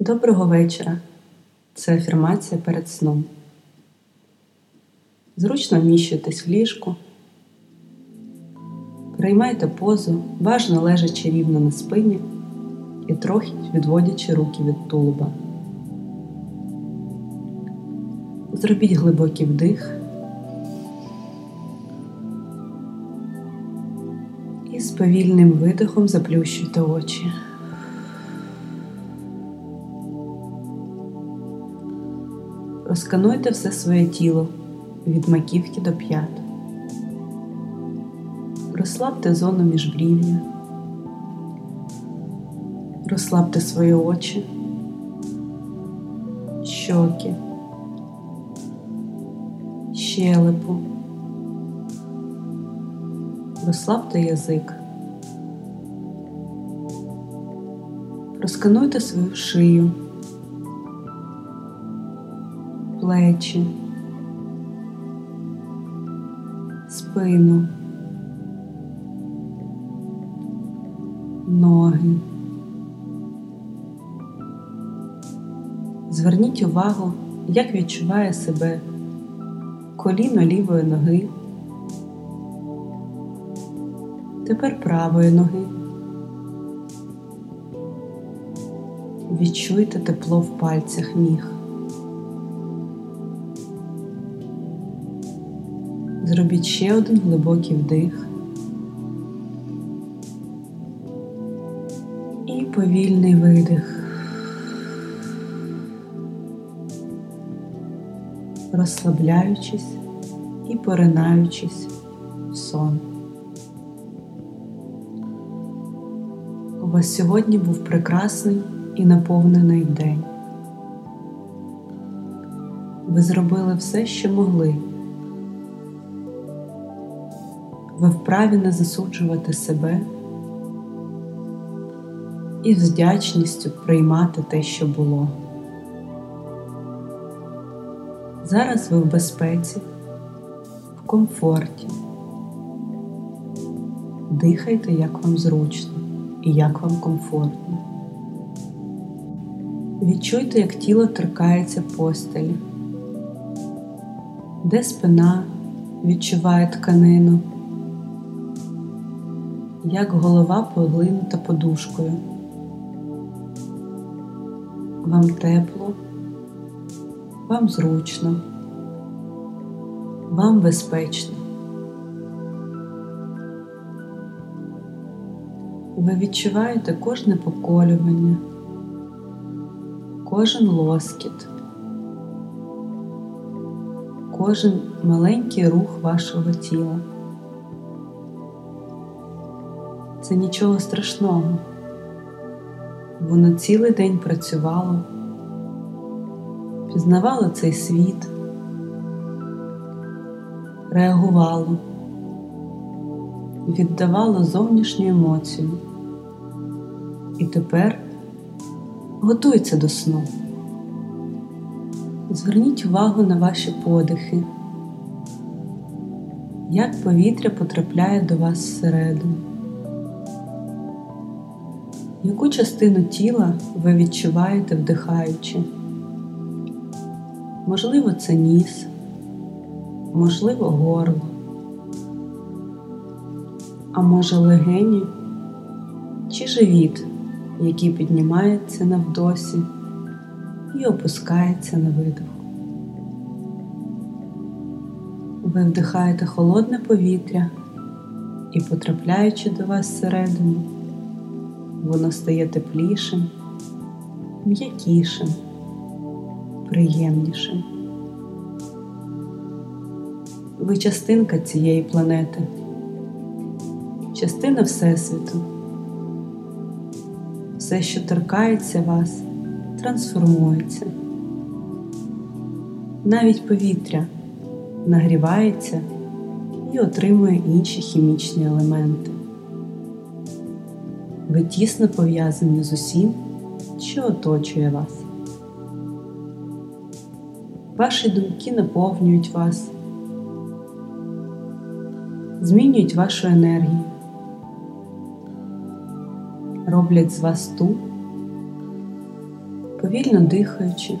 Доброго вечора. Це афірмація перед сном. Зручно вміщуйтесь в ліжку. Приймайте позу, важно лежачи рівно на спині і трохи відводячи руки від тулуба. Зробіть глибокий вдих і з повільним видихом заплющуйте очі. Розкануйте все своє тіло від маківки до п'ят. Розслабте зону міжбрів'я. Розслабте свої очі, щоки, щелепу. Розслабте язик. Розкануйте свою шию плечі, спину, ноги. Зверніть увагу, як відчуває себе коліно лівої ноги, тепер правої ноги. Відчуйте тепло в пальцях ніг. Зробіть ще один глибокий вдих і повільний видих. Розслабляючись і поринаючись в сон. У вас сьогодні був прекрасний і наповнений день. Ви зробили все, що могли. Ви вправі не засуджувати себе і з вдячністю приймати те, що було. Зараз ви в безпеці, в комфорті. Дихайте, як вам зручно і як вам комфортно. Відчуйте, як тіло торкається постелі, де спина відчуває тканину як голова поглинута подушкою. Вам тепло, вам зручно, вам безпечно. Ви відчуваєте кожне поколювання, кожен лоскіт, кожен маленький рух вашого тіла. Це нічого страшного. Воно цілий день працювало, пізнавало цей світ, реагувало, віддавало зовнішню емоцію і тепер готується до сну. Зверніть увагу на ваші подихи, як повітря потрапляє до вас всередину. Яку частину тіла ви відчуваєте вдихаючи? Можливо, це ніс, можливо, горло, а може легені чи живіт, який піднімається навдосі і опускається на видих. Ви вдихаєте холодне повітря і, потрапляючи до вас всередину, воно стає теплішим, м'якішим, приємнішим. Ви частинка цієї планети, частина Всесвіту. Все, що торкається вас, трансформується. Навіть повітря нагрівається і отримує інші хімічні елементи. Ви тісно пов'язані з усім, що оточує вас. Ваші думки наповнюють вас, змінюють вашу енергію, роблять з вас ту, повільно дихаючи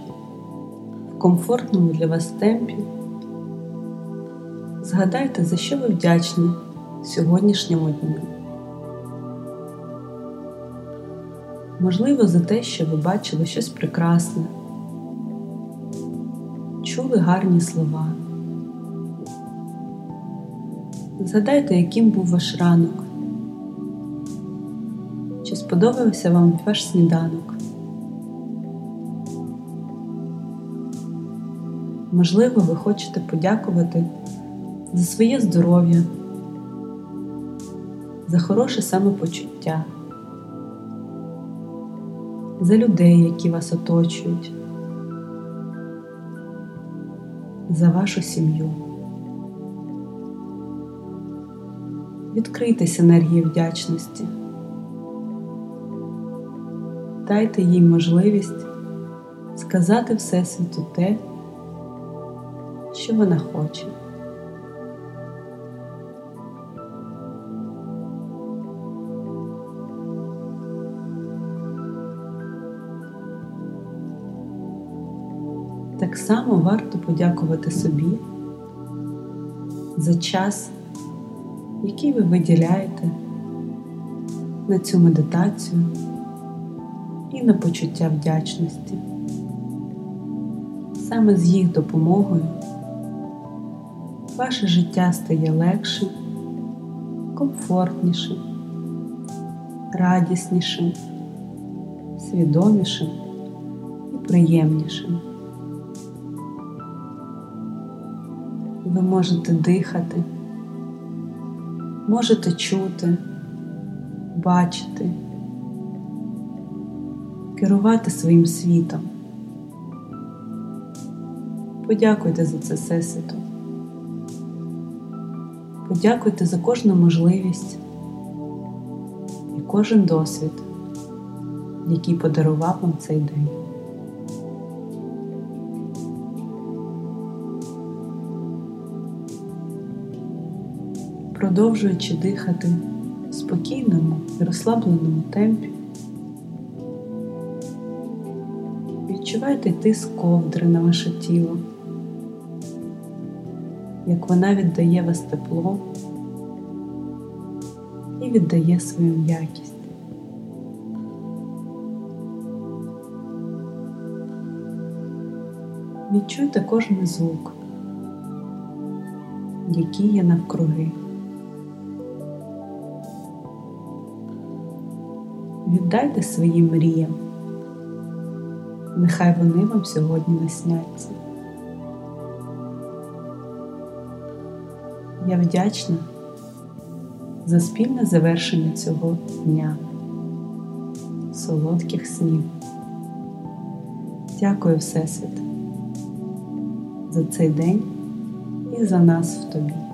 в комфортному для вас темпі, згадайте, за що ви вдячні сьогоднішньому дню. Можливо, за те, що ви бачили щось прекрасне, чули гарні слова. Згадайте, яким був ваш ранок. Чи сподобався вам ваш сніданок? Можливо, ви хочете подякувати за своє здоров'я, за хороше самопочуття, за людей, які вас оточують, за вашу сім'ю. Відкрийтесь енергії вдячності. Дайте їй можливість сказати Всесвіту те, що вона хоче. Так само варто подякувати собі за час, який ви виділяєте на цю медитацію і на почуття вдячності. Саме з їх допомогою ваше життя стає легшим, комфортнішим, радіснішим, свідомішим і приємнішим. Ви можете дихати, можете чути, бачити, керувати своїм світом. Подякуйте за це всесвіту. Подякуйте за кожну можливість і кожен досвід, який подарував вам цей день. Продовжуючи дихати в спокійному і розслабленому темпі, відчувайте тиск ковдри на ваше тіло як вона віддає вас тепло і віддає свою м'якість. Відчуйте кожен звук, який є навкруги. Віддайте своїм мріям, нехай вони вам сьогодні насняться. Я вдячна за спільне завершення цього дня, солодких снів. Дякую, Всесвіт, за цей день і за нас в тобі.